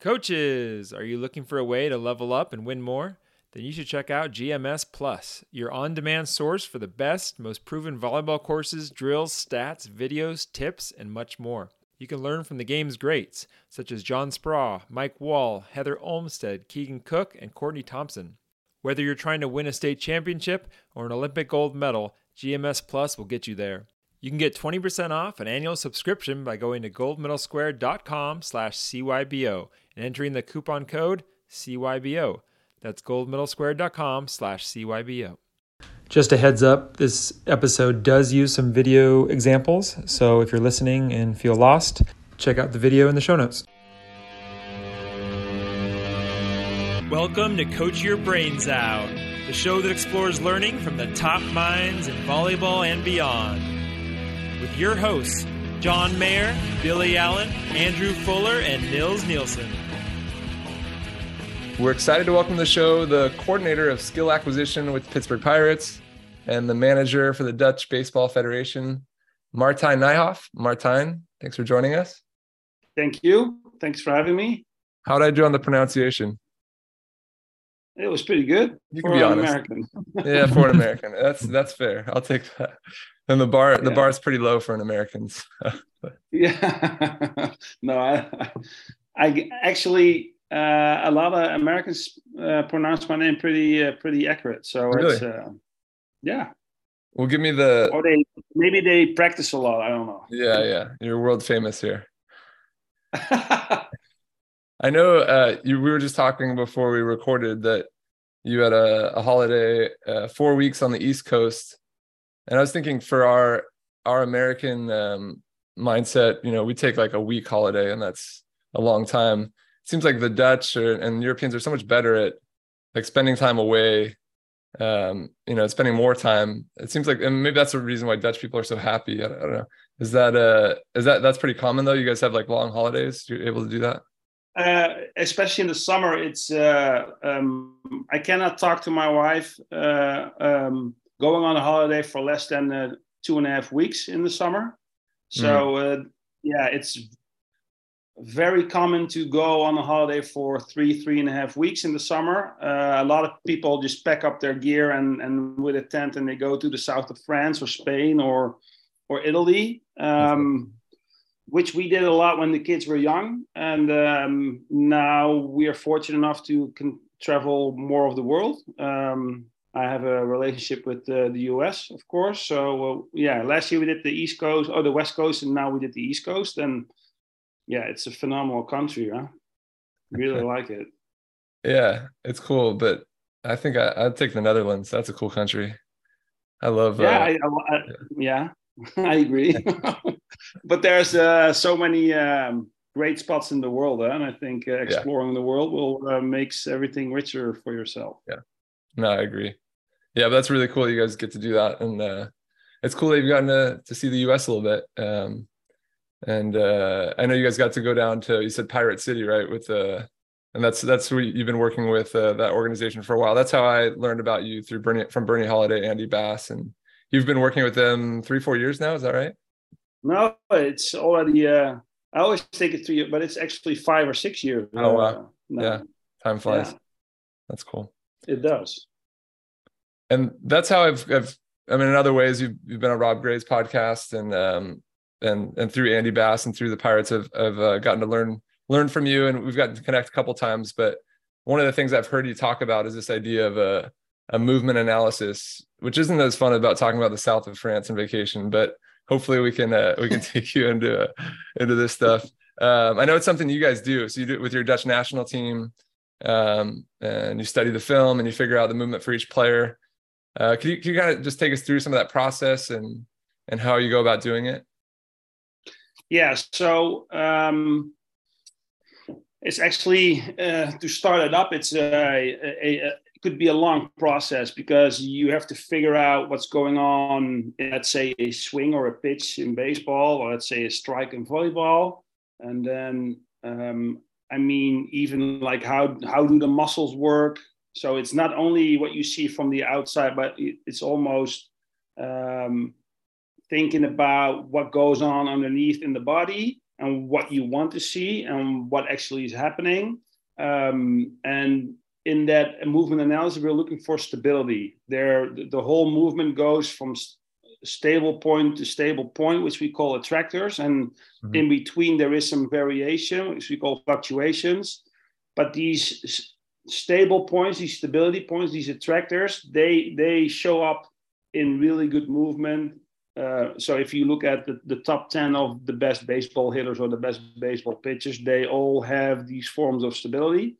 Coaches, are you looking for a way to level up and win more? Then you should check out GMS Plus, your on demand source for the best, most proven volleyball courses, drills, stats, videos, tips, and much more. You can learn from the game's greats, such as John Speraw, Mike Wall, Heather Olmstead, Keegan Cook, and Courtney Thompson. Whether you're trying to win a state championship or an Olympic gold medal, GMS Plus will get you there. You can get 20% off an annual subscription by going to goldmedalsquare.com slash CYBO and entering the coupon code CYBO. That's goldmedalsquare.com slash CYBO. Just a heads up, this episode does use some video examples, so if you're listening and feel lost, check out the video in the show notes. Welcome to Coach Your Brains Out, the show that explores learning from the top minds in volleyball and beyond. With your hosts, John Mayer, Billy Allen, Andrew Fuller, and Nils Nielsen. We're excited to welcome to the show the coordinator of skill acquisition with Pittsburgh Pirates and the manager for the Dutch Baseball Federation, Martijn Nijhoff. Martijn, thanks for joining us. Thank you. Thanks for having me. How did I do on the pronunciation? It was pretty good. You can be honest. American. yeah, for an American. That's that's fair. I'll take that. And the bar the bar is pretty low for an American. yeah. no, I I actually uh, a lot of Americans uh, pronounce my name pretty uh, pretty accurate. So really? it's uh, yeah. Well, give me the. Or they maybe they practice a lot. I don't know. Yeah, yeah, you're world famous here. I know uh, you. We were just talking before we recorded that you had a, a holiday, uh, four weeks on the East Coast, and I was thinking for our our American um, mindset, you know, we take like a week holiday, and that's a long time seems like the Dutch and Europeans are so much better at like spending time away, um, you know, spending more time. It seems like, and maybe that's the reason why Dutch people are so happy. I, I don't know. Is that uh, is that that's pretty common though? You guys have like long holidays. You're able to do that. Uh, especially in the summer, it's uh, um, I cannot talk to my wife uh, um, going on a holiday for less than uh, two and a half weeks in the summer. So mm. uh, yeah, it's very common to go on a holiday for three, three and a half weeks in the summer. Uh, a lot of people just pack up their gear and, and with a tent and they go to the south of France or Spain or or Italy, um, which we did a lot when the kids were young. And um, now we are fortunate enough to can travel more of the world. Um, I have a relationship with uh, the US, of course. So uh, yeah, last year we did the East Coast or oh, the West Coast, and now we did the East Coast. And yeah, it's a phenomenal country. Huh? Really like it. Yeah, it's cool, but I think I, would take the Netherlands. That's a cool country. I love. Yeah, uh, I, I, yeah. I agree. but there's uh, so many um, great spots in the world, and I think uh, exploring yeah. the world will uh, makes everything richer for yourself. Yeah, no, I agree. Yeah, but that's really cool. You guys get to do that, and uh, it's cool that you've gotten to to see the U.S. a little bit. Um, and uh, I know you guys got to go down to you said Pirate City, right? With the uh, and that's that's who you've been working with uh, that organization for a while. That's how I learned about you through Bernie from Bernie Holiday, Andy Bass, and you've been working with them three four years now. Is that right? No, it's already. Uh, I always think it's three, but it's actually five or six years. Oh wow! Yeah, time flies. Yeah. That's cool. It does. And that's how I've, I've I mean, in other ways, you've, you've been on Rob Gray's podcast, and um, and and through Andy Bass and through the Pirates have have uh, gotten to learn learn from you, and we've gotten to connect a couple times. But one of the things I've heard you talk about is this idea of a a movement analysis, which isn't as fun about talking about the south of France and vacation, but hopefully we can uh, we can take you into uh, into this stuff. Um, I know it's something you guys do. So you do it with your Dutch national team, um, and you study the film and you figure out the movement for each player. Uh, can you can you kind of just take us through some of that process and and how you go about doing it? Yeah, so um, it's actually uh, to start it up. It's a, a, a, could be a long process because you have to figure out what's going on. In, let's say a swing or a pitch in baseball, or let's say a strike in volleyball, and then um, I mean even like how how do the muscles work? So it's not only what you see from the outside, but it's almost um, thinking about what goes on underneath in the body and what you want to see and what actually is happening. Um, and in that movement analysis, we're looking for stability. There, the whole movement goes from stable point to stable point, which we call attractors, and mm-hmm. in between there is some variation, which we call fluctuations. But these stable points, these stability points, these attractors, they they show up in really good movement. Uh, so if you look at the, the top 10 of the best baseball hitters or the best baseball pitchers, they all have these forms of stability.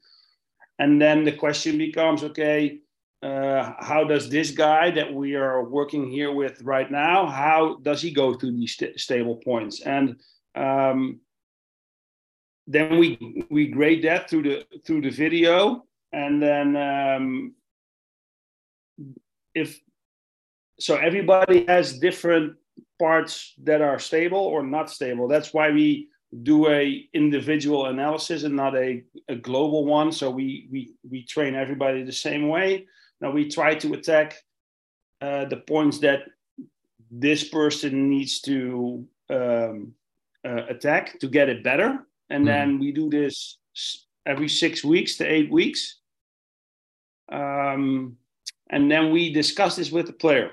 And then the question becomes, okay, uh, how does this guy that we are working here with right now, how does he go to these st- stable points? And um, then we we grade that through the through the video, and then um, if so everybody has different parts that are stable or not stable that's why we do a individual analysis and not a, a global one. So we, we we train everybody the same way. Now we try to attack uh, the points that this person needs to um, uh, attack to get it better. And mm. then we do this every six weeks to eight weeks. Um, and then we discuss this with the player.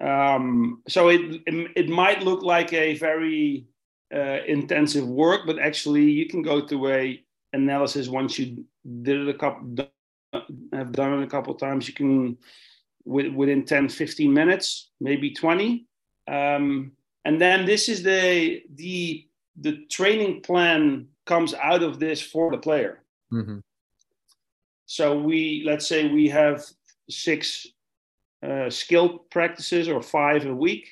Um, so it, it, it might look like a very uh, intensive work, but actually you can go through a analysis once you did it a couple have done it a couple times. You can within 10, 15 minutes, maybe 20. Um, and then this is the the the training plan comes out of this for the player. Mm-hmm. So we let's say we have six uh, skill practices or five a week.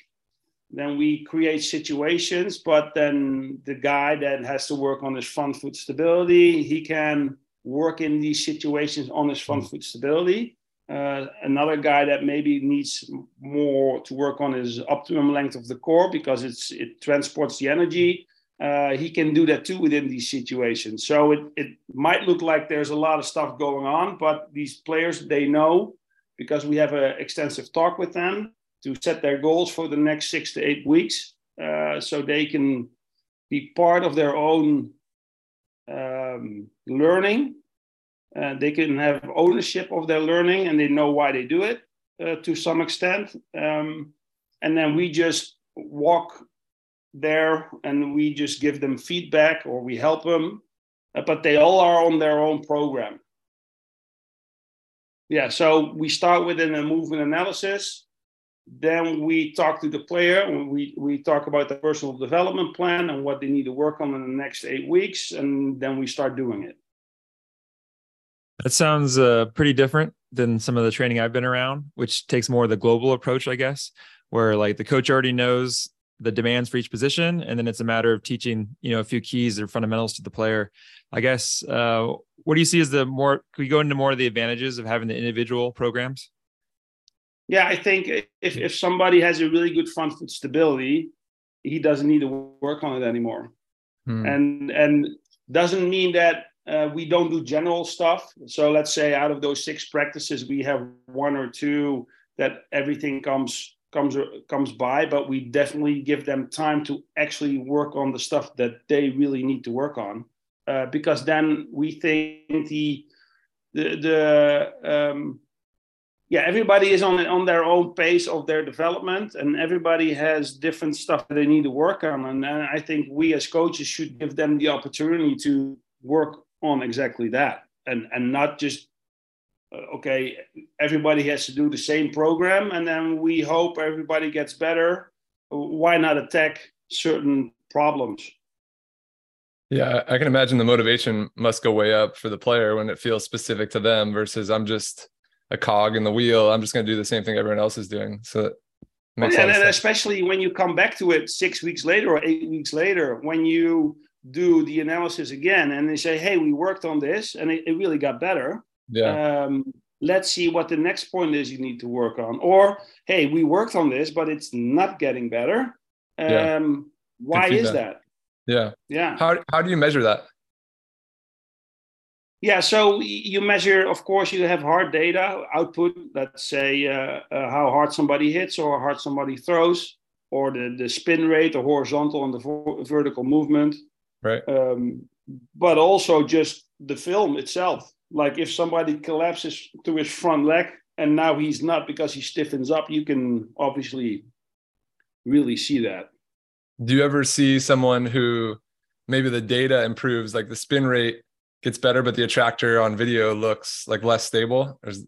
Then we create situations, but then the guy that has to work on his front foot stability, he can work in these situations on his front foot stability. Uh, another guy that maybe needs more to work on his optimum length of the core because it's it transports the energy. Uh, he can do that too within these situations. So it, it might look like there's a lot of stuff going on, but these players they know because we have an extensive talk with them to set their goals for the next six to eight weeks uh, so they can be part of their own um, learning. Uh, they can have ownership of their learning and they know why they do it uh, to some extent. Um, and then we just walk there and we just give them feedback or we help them. Uh, but they all are on their own program. Yeah, so we start with an, movement analysis. Then we talk to the player. We, we talk about the personal development plan and what they need to work on in the next eight weeks. And then we start doing it. That sounds uh, pretty different than some of the training I've been around, which takes more of the global approach, I guess, where like the coach already knows the demands for each position, and then it's a matter of teaching, you know, a few keys or fundamentals to the player. I guess uh, what do you see as the more can we go into more of the advantages of having the individual programs yeah i think if, if somebody has a really good front foot stability he doesn't need to work on it anymore. Hmm. and and doesn't mean that uh, we don't do general stuff. So let's say out of those six practices we have one or two that everything comes comes comes by but we definitely give them time to actually work on the stuff that they really need to work on. Uh, because then we think the the, the um, yeah everybody is on on their own pace of their development and everybody has different stuff that they need to work on and, and i think we as coaches should give them the opportunity to work on exactly that and and not just uh, okay everybody has to do the same program and then we hope everybody gets better. Why not attack certain problems? Yeah, I can imagine the motivation must go way up for the player when it feels specific to them versus I'm just a cog in the wheel. I'm just going to do the same thing everyone else is doing. So that makes and, and especially when you come back to it six weeks later or eight weeks later, when you do the analysis again and they say, "Hey, we worked on this and it, it really got better." Yeah. Um, let's see what the next point is you need to work on. Or, hey, we worked on this, but it's not getting better. Um, yeah. Why is that? Yeah. Yeah. How how do you measure that? Yeah, so you measure, of course, you have hard data output. Let's say uh, uh, how hard somebody hits or how hard somebody throws, or the, the spin rate, the horizontal and the vertical movement. Right. Um, but also just the film itself. Like if somebody collapses to his front leg and now he's not because he stiffens up, you can obviously really see that. Do you ever see someone who maybe the data improves, like the spin rate gets better, but the attractor on video looks like less stable? There's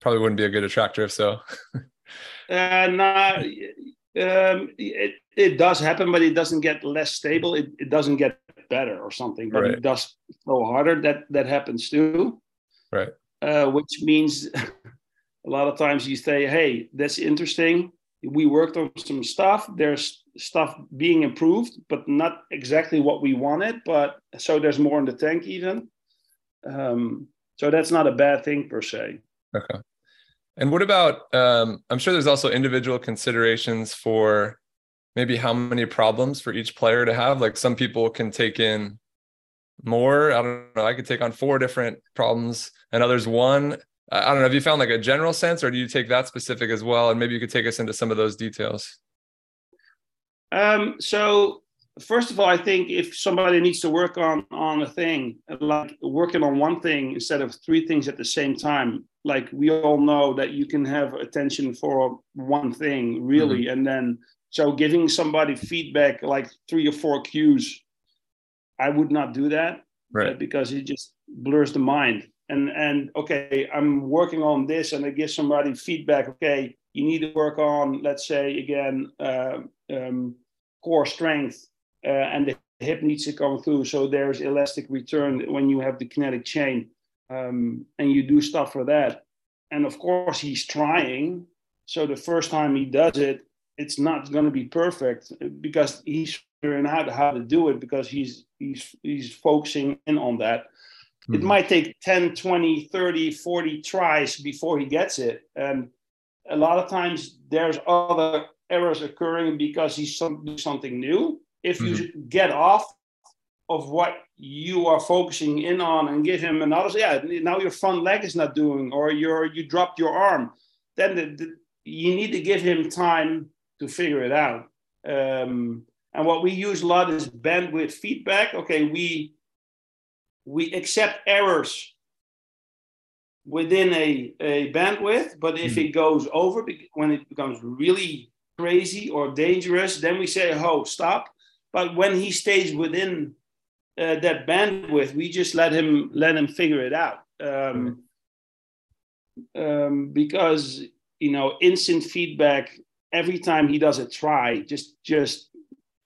probably wouldn't be a good attractor if so. uh, nah, um, it, it does happen, but it doesn't get less stable. It, it doesn't get better or something, but right. it does go harder. That that happens too. Right. Uh, which means a lot of times you say, "Hey, that's interesting. We worked on some stuff. There's stuff being improved, but not exactly what we wanted. But so there's more in the tank even. Um, so that's not a bad thing per se. Okay. And what about? Um, I'm sure there's also individual considerations for maybe how many problems for each player to have. Like some people can take in more. I don't know. I could take on four different problems, and others one. I don't know. Have you found like a general sense, or do you take that specific as well? And maybe you could take us into some of those details. Um, so first of all, I think if somebody needs to work on on a thing, like working on one thing instead of three things at the same time, like we all know that you can have attention for one thing really. Mm-hmm. and then so giving somebody feedback like three or four cues i would not do that right. uh, because it just blurs the mind. And and okay i'm working on this and i give somebody feedback okay you need to work on let's say again uh, um, core strength uh, and the hip needs to come through so there's elastic return when you have the kinetic chain um, and you do stuff for that. And of course, he's trying. So the first time he does it, it's not going to be perfect because he's figuring out how to do it because he's he's he's focusing in on that. Mm-hmm. It might take 10, 20, 30, 40 tries before he gets it. And a lot of times there's other errors occurring because he's some, something new. If you mm-hmm. get off of what you are focusing in on and give him another yeah now your front leg is not doing or you're you dropped your arm then the, the, you need to give him time to figure it out um, and what we use a lot is bandwidth feedback okay we we accept errors within a, a bandwidth but if mm-hmm. it goes over when it becomes really crazy or dangerous then we say oh stop. But when he stays within uh, that bandwidth. We just let him let him figure it out. Um, um, because you know instant feedback every time he does a try just just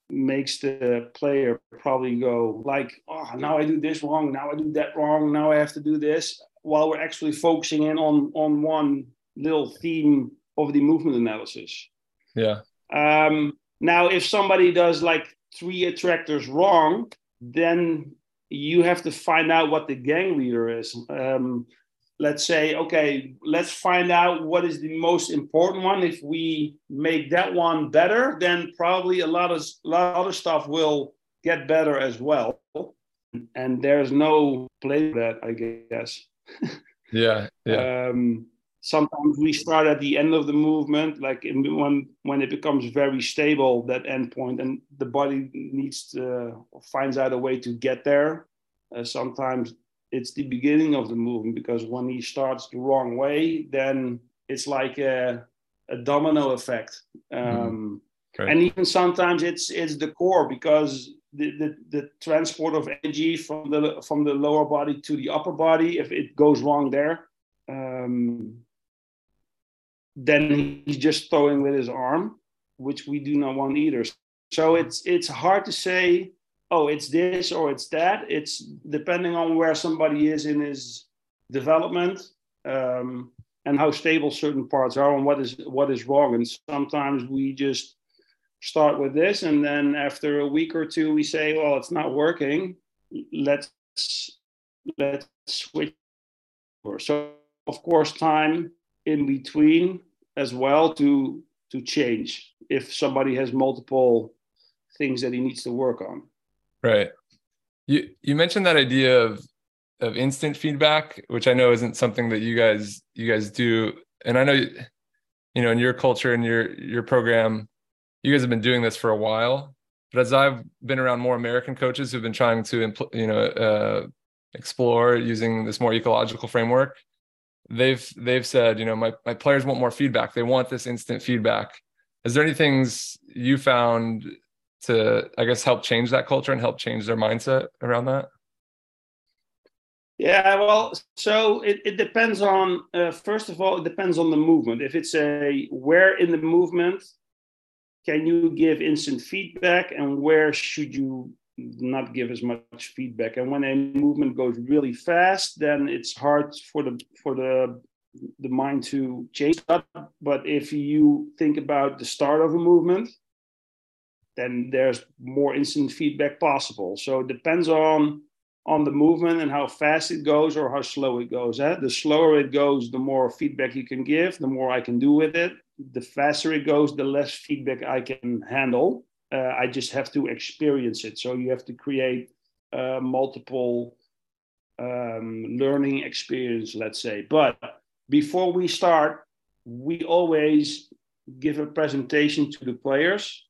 makes the player probably go like oh now i do this wrong now i do that wrong now i have to do this while we're actually focusing in on on one little theme of the movement analysis yeah um now if somebody does like three attractors wrong then you have to find out what the gang leader is. Um, let's say, okay, let's find out what is the most important one. If we make that one better, then probably a lot of a lot of other stuff will get better as well. And there's no play that, I guess. yeah, yeah. Um, sometimes we start at the end of the movement like when when it becomes very stable that endpoint point and the body needs to finds out a way to get there uh, sometimes it's the beginning of the movement because when he starts the wrong way then it's like a, a domino effect mm-hmm. um, okay. and even sometimes it's it's the core because the, the, the transport of energy from the from the lower body to the upper body if it goes wrong there um, then he's just throwing with his arm, which we do not want either. So it's it's hard to say, oh, it's this or it's that. It's depending on where somebody is in his development um, and how stable certain parts are and what is what is wrong. And sometimes we just start with this, and then after a week or two, we say, well, it's not working. Let's let's switch. So of course, time in between as well to to change if somebody has multiple things that he needs to work on. Right. You you mentioned that idea of of instant feedback which i know isn't something that you guys you guys do. And i know you know in your culture and your your program you guys have been doing this for a while, but as I've been around more American coaches who've been trying to, you know, uh, explore using this more ecological framework, they've they've said, you know, my my players want more feedback. They want this instant feedback. Is there any things you found to, I guess, help change that culture and help change their mindset around that? Yeah, well, so it, it depends on, uh, first of all, it depends on the movement. If it's a where in the movement can you give instant feedback and where should you not give as much feedback? And when a movement goes really fast, then it's hard for the for the the mind to change that. But if you think about the start of a movement, then there's more instant feedback possible. So it depends on on the movement and how fast it goes or how slow it goes. Eh? The slower it goes, the more feedback you can give, the more I can do with it. The faster it goes, the less feedback I can handle. Uh, I just have to experience it. So you have to create uh, multiple um, learning experience, let's say. But before we start, we always give a presentation to the players,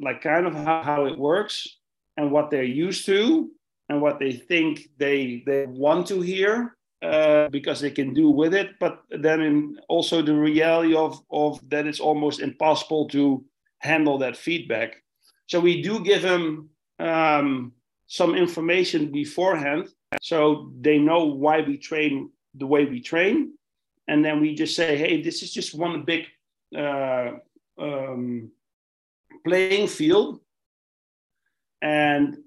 like kind of how, how it works and what they're used to and what they think they they want to hear uh, because they can do with it but then also the reality of of that it's almost impossible to handle that feedback. So we do give them um, some information beforehand so they know why we train the way we train. And then we just say hey this is just one big uh, um, playing field. And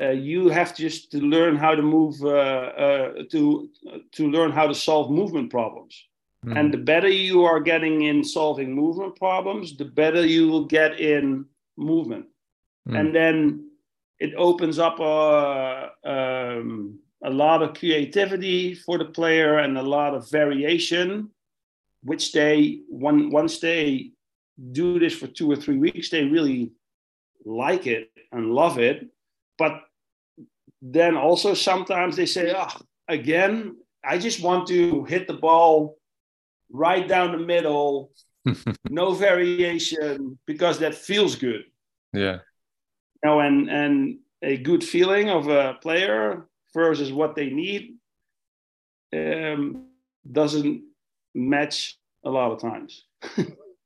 uh, you have just to learn how to move uh, uh, to to learn how to solve movement problems mm. and the better you are getting in solving movement problems the better you will get in movement mm. and then it opens up a, um, a lot of creativity for the player and a lot of variation which they one, once they do this for two or three weeks they really like it and love it. But then also sometimes they say, oh, again, I just want to hit the ball right down the middle, no variation, because that feels good. Yeah. You know, and and a good feeling of a player versus what they need um, doesn't match a lot of times.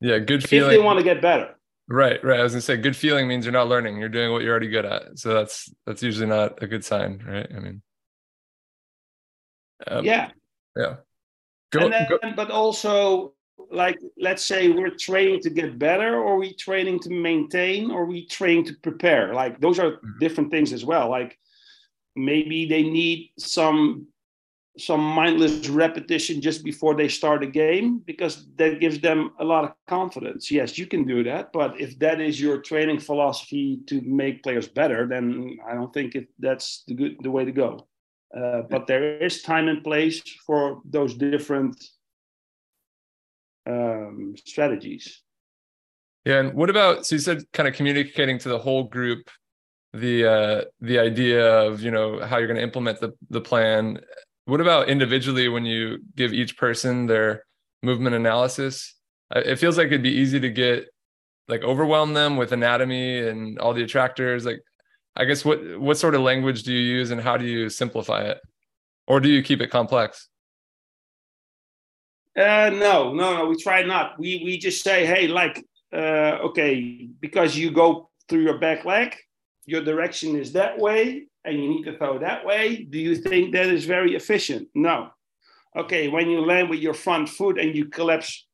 yeah, good feeling. if they want to get better. Right, right. I was gonna say good feeling means you're not learning. You're doing what you're already good at. So that's that's usually not a good sign, right? I mean, um, yeah, yeah. Go, then, go. But also, like, let's say we're training to get better, or we training to maintain, or we training to prepare. Like, those are mm-hmm. different things as well. Like, maybe they need some some mindless repetition just before they start a game because that gives them a lot of confidence. Yes, you can do that, but if that is your training philosophy to make players better, then I don't think it, that's the good the way to go. Uh, but there is time and place for those different um, strategies. Yeah, and what about so you said kind of communicating to the whole group the uh the idea of you know how you're going to implement the the plan what about individually when you give each person their movement analysis? It feels like it'd be easy to get like overwhelm them with anatomy and all the attractors. Like, I guess what what sort of language do you use and how do you simplify it, or do you keep it complex? Uh, no, no, no. We try not. We we just say, hey, like, uh, okay, because you go through your back leg, your direction is that way, and you need to throw that way, do you think that is very efficient? No. Okay, when you land with your front foot and you collapse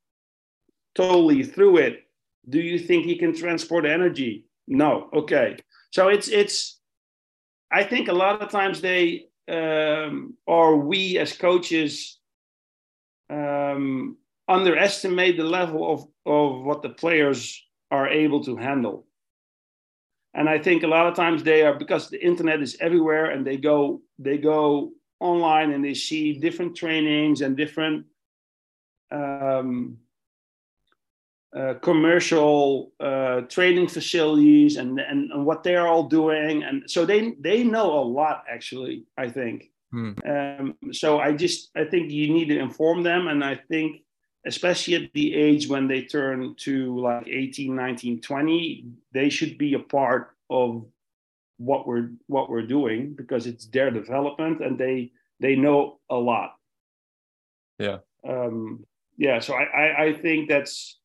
totally through it, do you think you can transport energy? No. Okay. So it's it's I think a lot of times they um, or we as coaches um, underestimate the level of, of what the players are able to handle. And i think a lot of times they are because the internet is everywhere and they go they go online and they see different trainings and different um, uh, commercial uh, training facilities and, and, and what they're all doing. And so they they know a lot actually i think. Hmm. um, so i just i think you need to inform them. And i think especially at the age when they turn to like 18 19 20 they should be a part of what we're what we're doing because it's their development and they they know a lot. Yeah. Um yeah so i i, I think that's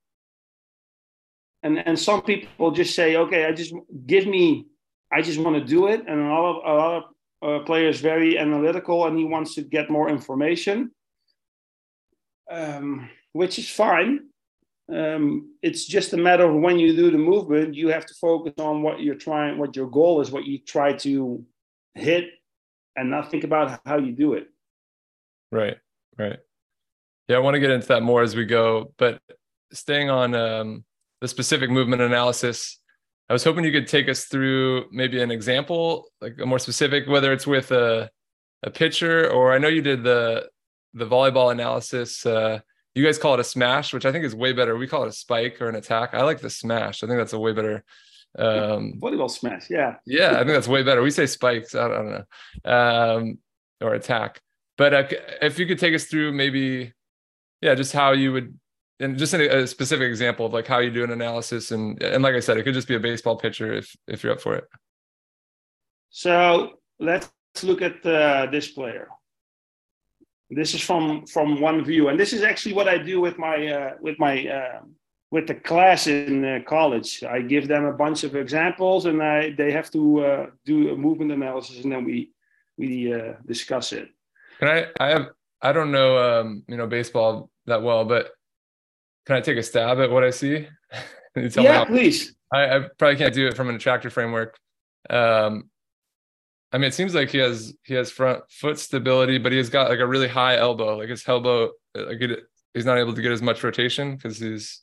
and and some people just say okay i just give me i just want to do it and a lot of a lot of uh, players very analytical and he wants to get more information um which is fine. Um, it's just a matter of when you do the movement, you have to focus on what you're trying, what your goal is, what you try to hit, and not think about how you do it. Right, right. Yeah, I want to get into that more as we go, but staying on um, the specific movement analysis, I was hoping you could take us through maybe an example, like a more specific, whether it's with a a pitcher or I know you did the the volleyball analysis. Uh, you guys call it a smash, which I think is way better. We call it a spike or an attack. I like the smash. I think that's a way better. Um, Volleyball smash, yeah. Yeah, I think that's way better. We say spikes. I don't, I don't know, um, or attack. But uh, if you could take us through maybe, yeah, just how you would, and just a, a specific example of like how you do an analysis, and and like I said, it could just be a baseball pitcher if if you're up for it. So let's look at uh, this player. This is from from one view, and this is actually what I do with my uh, with my uh, with the class in uh, college. I give them a bunch of examples, and I they have to uh, do a movement analysis, and then we we uh, discuss it. Can I? I have I don't know um, you know baseball that well, but can I take a stab at what I see? yeah, please. I, I, probably can't do it from an attractor framework. Um, I mean, it seems like he has he has front foot stability, but he's got like a really high elbow. Like his elbow, like it, he's not able to get as much rotation because he's.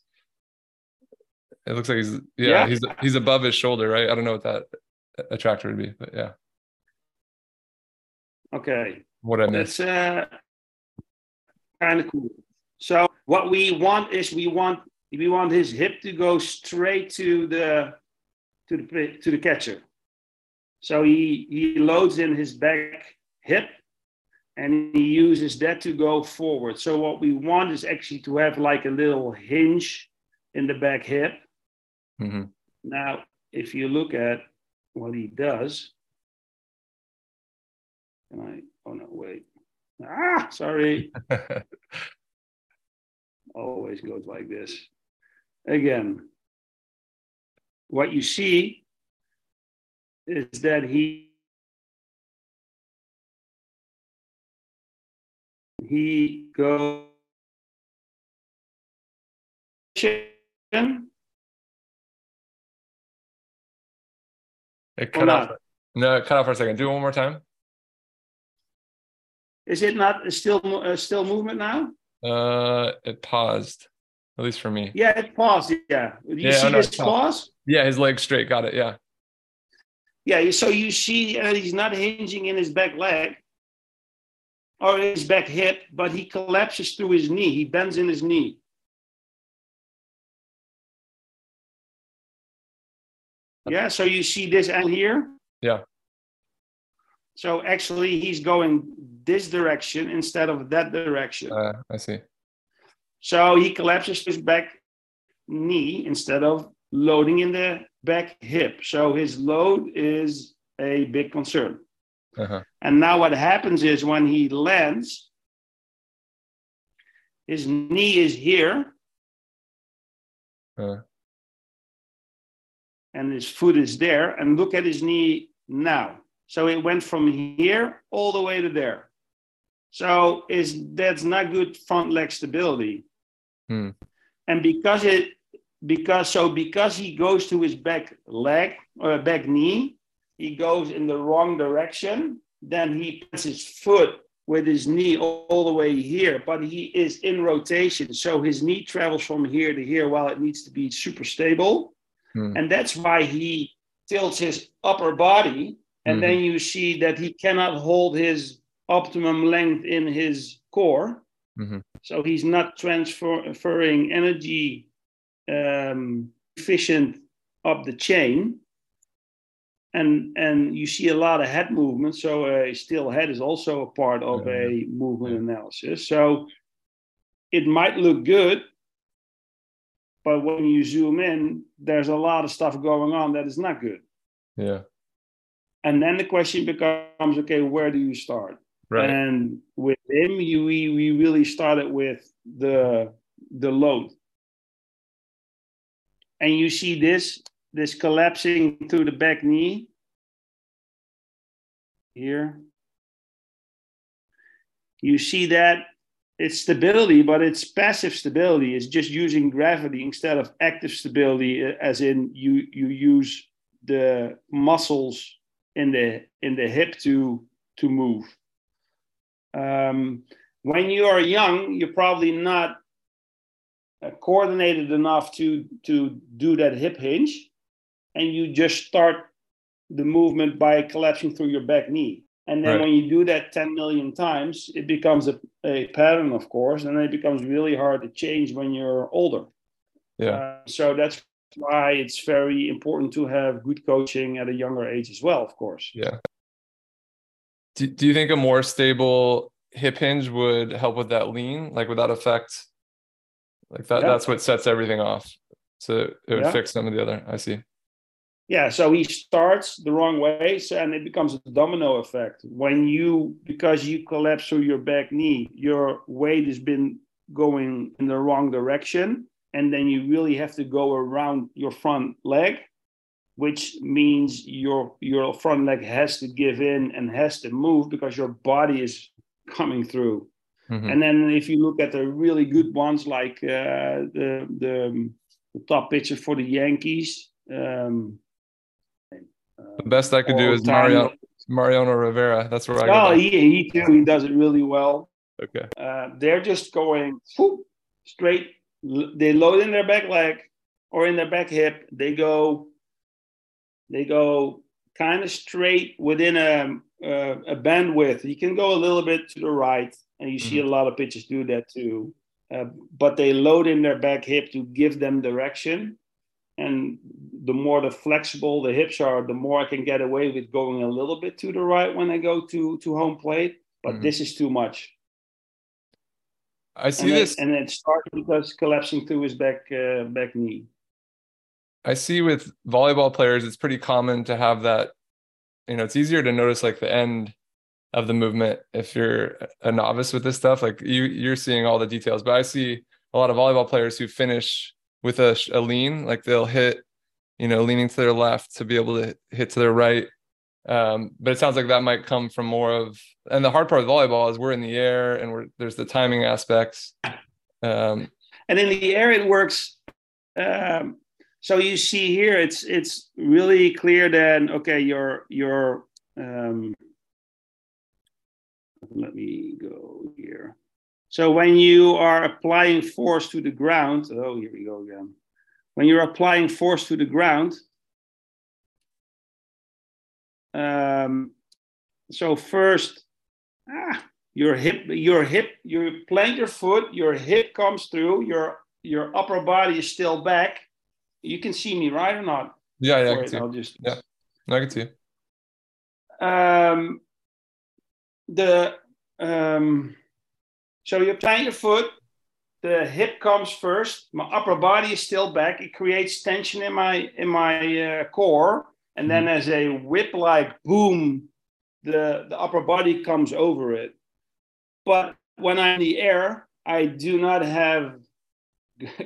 It looks like he's yeah, yeah, he's he's above his shoulder, right? I don't know what that attractor would be, but yeah. Okay. What I missed. It's uh, kind of cool. So what we want is we want we want his hip to go straight to the to the to the catcher. So he, he loads in his back hip and he uses that to go forward. So what we want is actually to have like a little hinge in the back hip. Mm-hmm. Now, if you look at what he does, and I, oh no, wait. Ah, sorry. Always goes like this. Again, what you see is that he he goes it cut off. No, cut off for a second. Do it one more time. Is it not still uh, still movement now? Uh, it paused, at least for me. Yeah, it paused. Yeah. You yeah, see this pause? Yeah, his leg straight. Got it. Yeah. Yeah, so you see uh, he's not hinging in his back leg or his back hip, but he collapses through his knee. He bends in his knee. Yeah, so you see this angle here? Yeah. So actually, he's going this direction instead of that direction. Uh, I see. So he collapses his back knee instead of loading in the back hip. So his load is a big concern. Uh-huh. And now what happens is when he lands, his knee is here. Uh. And his foot is there. And look at his knee now. So it went from here all the way to there. So is that's not good front leg stability. Hmm. And because it because so because he goes to his back leg or back knee, he goes in the wrong direction. Then he puts his foot with his knee all, all, the way here, but he is in rotation. So his knee travels from here to here while it needs to be super stable. Hmm. And that's why he tilts his upper body. And mm-hmm. then you see that he cannot hold his optimum length in his core. Mm-hmm. So he's not transferring energy um, efficient up the chain. And, and you see a lot of head movement. So a still head is also a part of a movement analysis. So it might look good, but when you zoom in, there's a lot of stuff going on that is not good. Yeah. And then the question becomes, okay, where do you start? Right. And with him, we, we really started with the the load. And you see this this collapsing through the back knee here. You see that it's stability, but it's passive stability. It's just using gravity instead of active stability, uh, as in you you use the muscles in the in the hip to to move. Um, when you are young, you're probably not uh, coordinated enough to to do that hip hinge, and you just start the movement by collapsing through your back knee. And then Right. when you do that 10 million times, it becomes a, a pattern, of course, and then it becomes really hard to change when you're older. Yeah. Uh, so that's why it's very important to have good coaching at a younger age as well, of course. Yeah. Do, do you think a more stable hip hinge would help with that lean? Like would that affect like that Yeah. that's what sets everything off. So it would Yeah. fix some of the other. I see. Yeah, so he starts the wrong way, so, and it becomes a domino effect. When you, because you collapse through your back knee, your weight has been going in the wrong direction, and then you really have to go around your front leg, which means your your front leg has to give in and has to move because your body is coming through. Mhm. And then if you look at the really good ones, like uh, the, the the top pitcher for the Yankees. Um, The best I could do is time- Mariano Mariano Rivera. That's where I go. Oh, he, he too. He does it really well. Okay. Uh, they're just going whoop, straight. They load in their back leg or in their back hip. They go. They go kind of straight within a, a a bandwidth. You can go a little bit to the right, and you see a lot of pitchers do that too. Uh, but they load in their back hip to give them direction. And the more the flexible the hips are, the more I can get away with going a little bit to the right when I go to to home plate. But Mhm. this is too much. I see and this It, and it starts because collapsing through his back uh, back knee. I see with volleyball players, it's pretty common to have that. You know, it's easier to notice like the end of the movement if you're a novice with this stuff. Like you, you're seeing all the details, but I see a lot of volleyball players who finish with a, a lean, like they'll hit, you know, leaning to their left to be able to hit to their right. Um, but it sounds like that might come from more of, and the hard part of volleyball is we're in the air and we're there's the timing aspects. Um, And in the air, it works. Um, so you see here, it's it's really clear. Then okay, your your um, let me go here. So when you are applying force to the ground, oh, here we go again. When you're applying force to the ground, um, so first, ah, your hip, your hip, you plant your foot, your hip comes through, your your upper body is still back. You can see me, right or not? yeah, yeah, I can see. I'll just Yeah. I can see. um, the um, so you plant your foot the hip comes first my upper body is still back it creates tension in my in my uh, core and then as a whip like boom the the upper body comes over it but when i'm in the air i do not have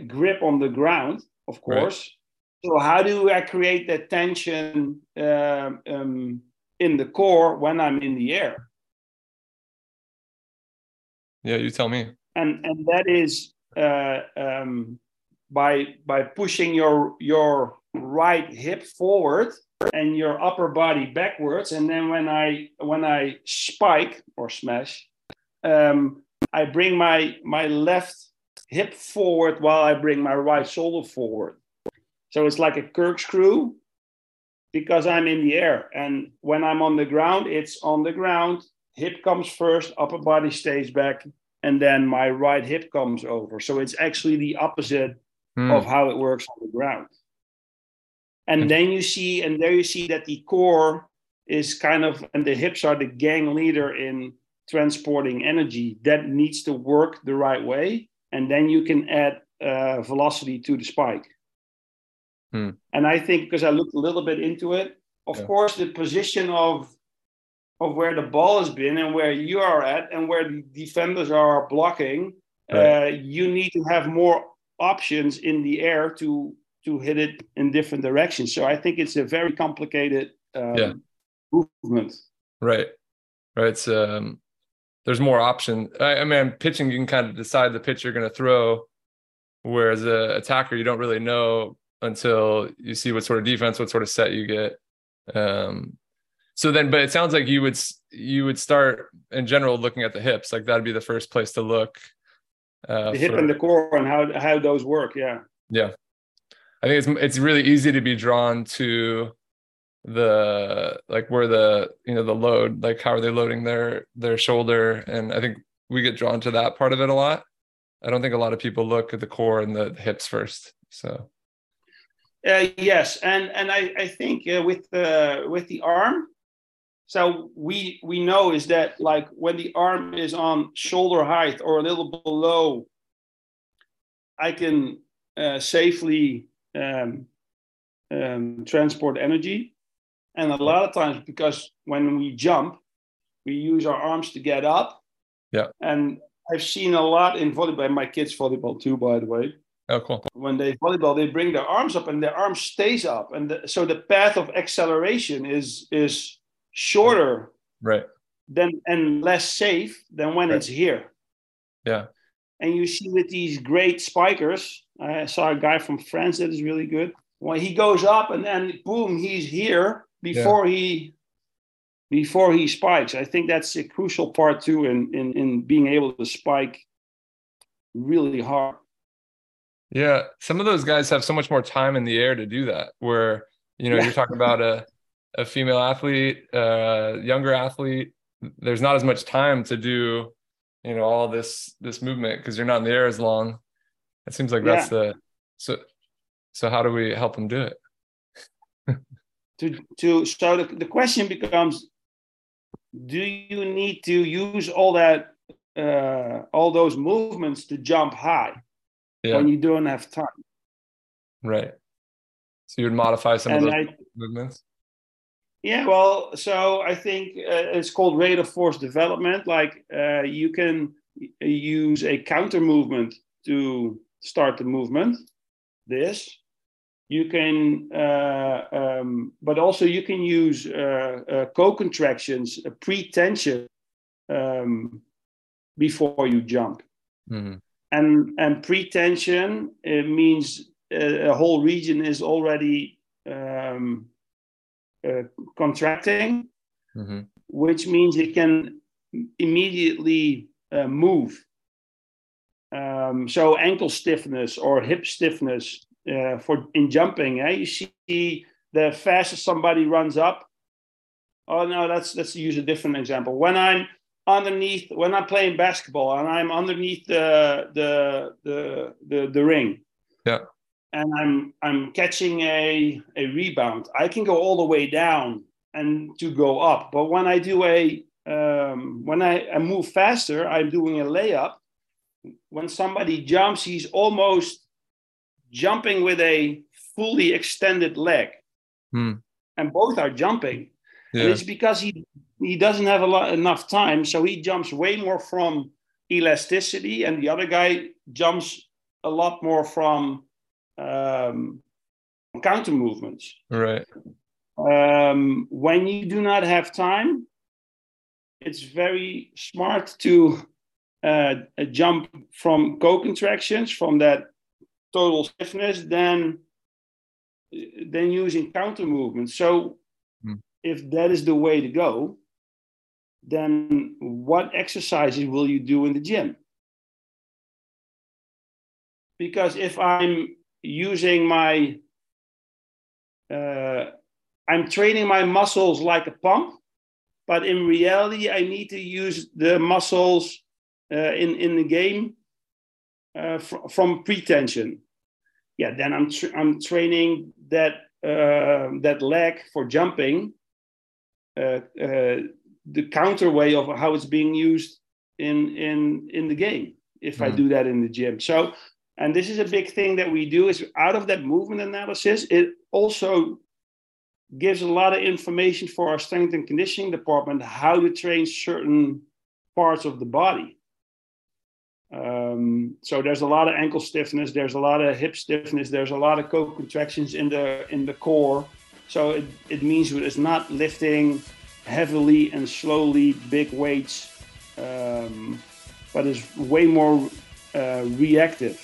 grip on the ground of Right. course so how do i create that tension um, um, in the core when i'm in the air Yeah, you tell me. and and that is uh, um, by by pushing your your right hip forward and your upper body backwards and then when i when i spike or smash um, i bring my my left hip forward while i bring my right shoulder forward so it's like a corkscrew because i'm in the air and when i'm on the ground it's on the ground hip comes first upper body stays back and then my right hip comes over. So it's actually the opposite Hmm. of how it works on the ground. And then you see, and there you see that the core is kind of, and the hips are the gang leader in transporting energy. That needs to work the right way. And then you can add uh, velocity to the spike. Hmm. And I think because I looked a little bit into it, of Yeah. course, the position of of where the ball has been and where you are at and where the defenders are blocking, Right. uh, you need to have more options in the air to to hit it in different directions. So I think it's a very complicated um, Yeah. movement. Right. Right. It's um there's more option. I, I mean pitching you can kind of decide the pitch you're gonna throw, whereas a attacker you don't really know until you see what sort of defense, what sort of set you get. Um so then but it sounds like you would you would start in general looking at the hips, like that'd be the first place to look. Uh, The hip for- and the core and how how those work. Yeah. yeah. I think it's it's really easy to be drawn to the like where the you know the load like how are they loading their their shoulder and I think we get drawn to that part of it a lot. I don't think a lot of people look at the core and the hips first. So Uh, yes, and and I I think uh, with the with the arm, so we we know is that like when the arm is on shoulder height or a little below, I can uh, safely um, um, transport energy, and a lot of times because when we jump, we use our arms to get up. Yeah. and I've seen a lot in volleyball. My kids volleyball too, by the way oh cool. when they volleyball, they bring their arms up and their arm stays up, and the, so the path of acceleration is is shorter Right. than and less safe than when Right. it's here. Yeah. And you see with these great spikers, I saw a guy from France that is really good. When he goes up and then boom, he's here before he before he spikes. I think that's a crucial part too in in, in being able to spike really hard. Yeah. Some of those guys have so much more time in the air to do that where you know Yeah. you're talking about a a female athlete, uh younger athlete, there's not as much time to do you know all this this movement because you're not in the air as long. It seems like that's the so so how do we help them do it? To to so the, the question becomes do you need to use all that uh, all those movements to jump high Yeah, when you don't have time? Right. So you would modify some and of those I, movements. yeah well so i think uh, it's called rate of force development. Like uh, you can use a counter movement to start the movement. This you can uh, um, but also you can use uh, uh, co-contractions pre-tension um, before you jump Mhm. and and pre-tension it means a, a whole region is already um, uh, contracting Mhm. which means it can immediately uh, move. Um, so ankle stiffness or hip stiffness uh, for in jumping, eh? you see the faster somebody runs up. Oh no, let's let's use a different example. When I'm underneath, when I'm playing basketball and I'm underneath the the the the, the ring, Yeah. and I'm I'm catching a a rebound, I can go all the way down and to go up. But when I do a um, when I, I move faster, I'm doing a layup. When somebody jumps, he's almost jumping with a fully extended leg, Hmm. and both are jumping. And it's because he he doesn't have a lot enough time, so he jumps way more from elasticity, and the other guy jumps a lot more from um, counter movements Right. um, when you do not have time, it's very smart to uh, uh, jump from co-contractions from that total stiffness than than using counter movements. So Hmm. if that is the way to go, then what exercises will you do in the gym? Because if I'm using my uh, I'm training my muscles like a pump, but in reality, I need to use the muscles uh, in in the game uh, fr- from pretension. Yeah, then I'm tr- I'm training that uh, that leg for jumping, uh, uh, the counter way of how it's being used in in in the game. if mm. I do that in the gym. So, and this is a big thing that we do is out of that movement analysis, it also gives a lot of information for our strength and conditioning department how to train certain parts of the body. Um, so there's a lot of ankle stiffness, there's a lot of hip stiffness, there's a lot of co-contractions in the in the core. So it, it means it's not lifting heavily and slowly big weights, um, but it's way more uh, reactive.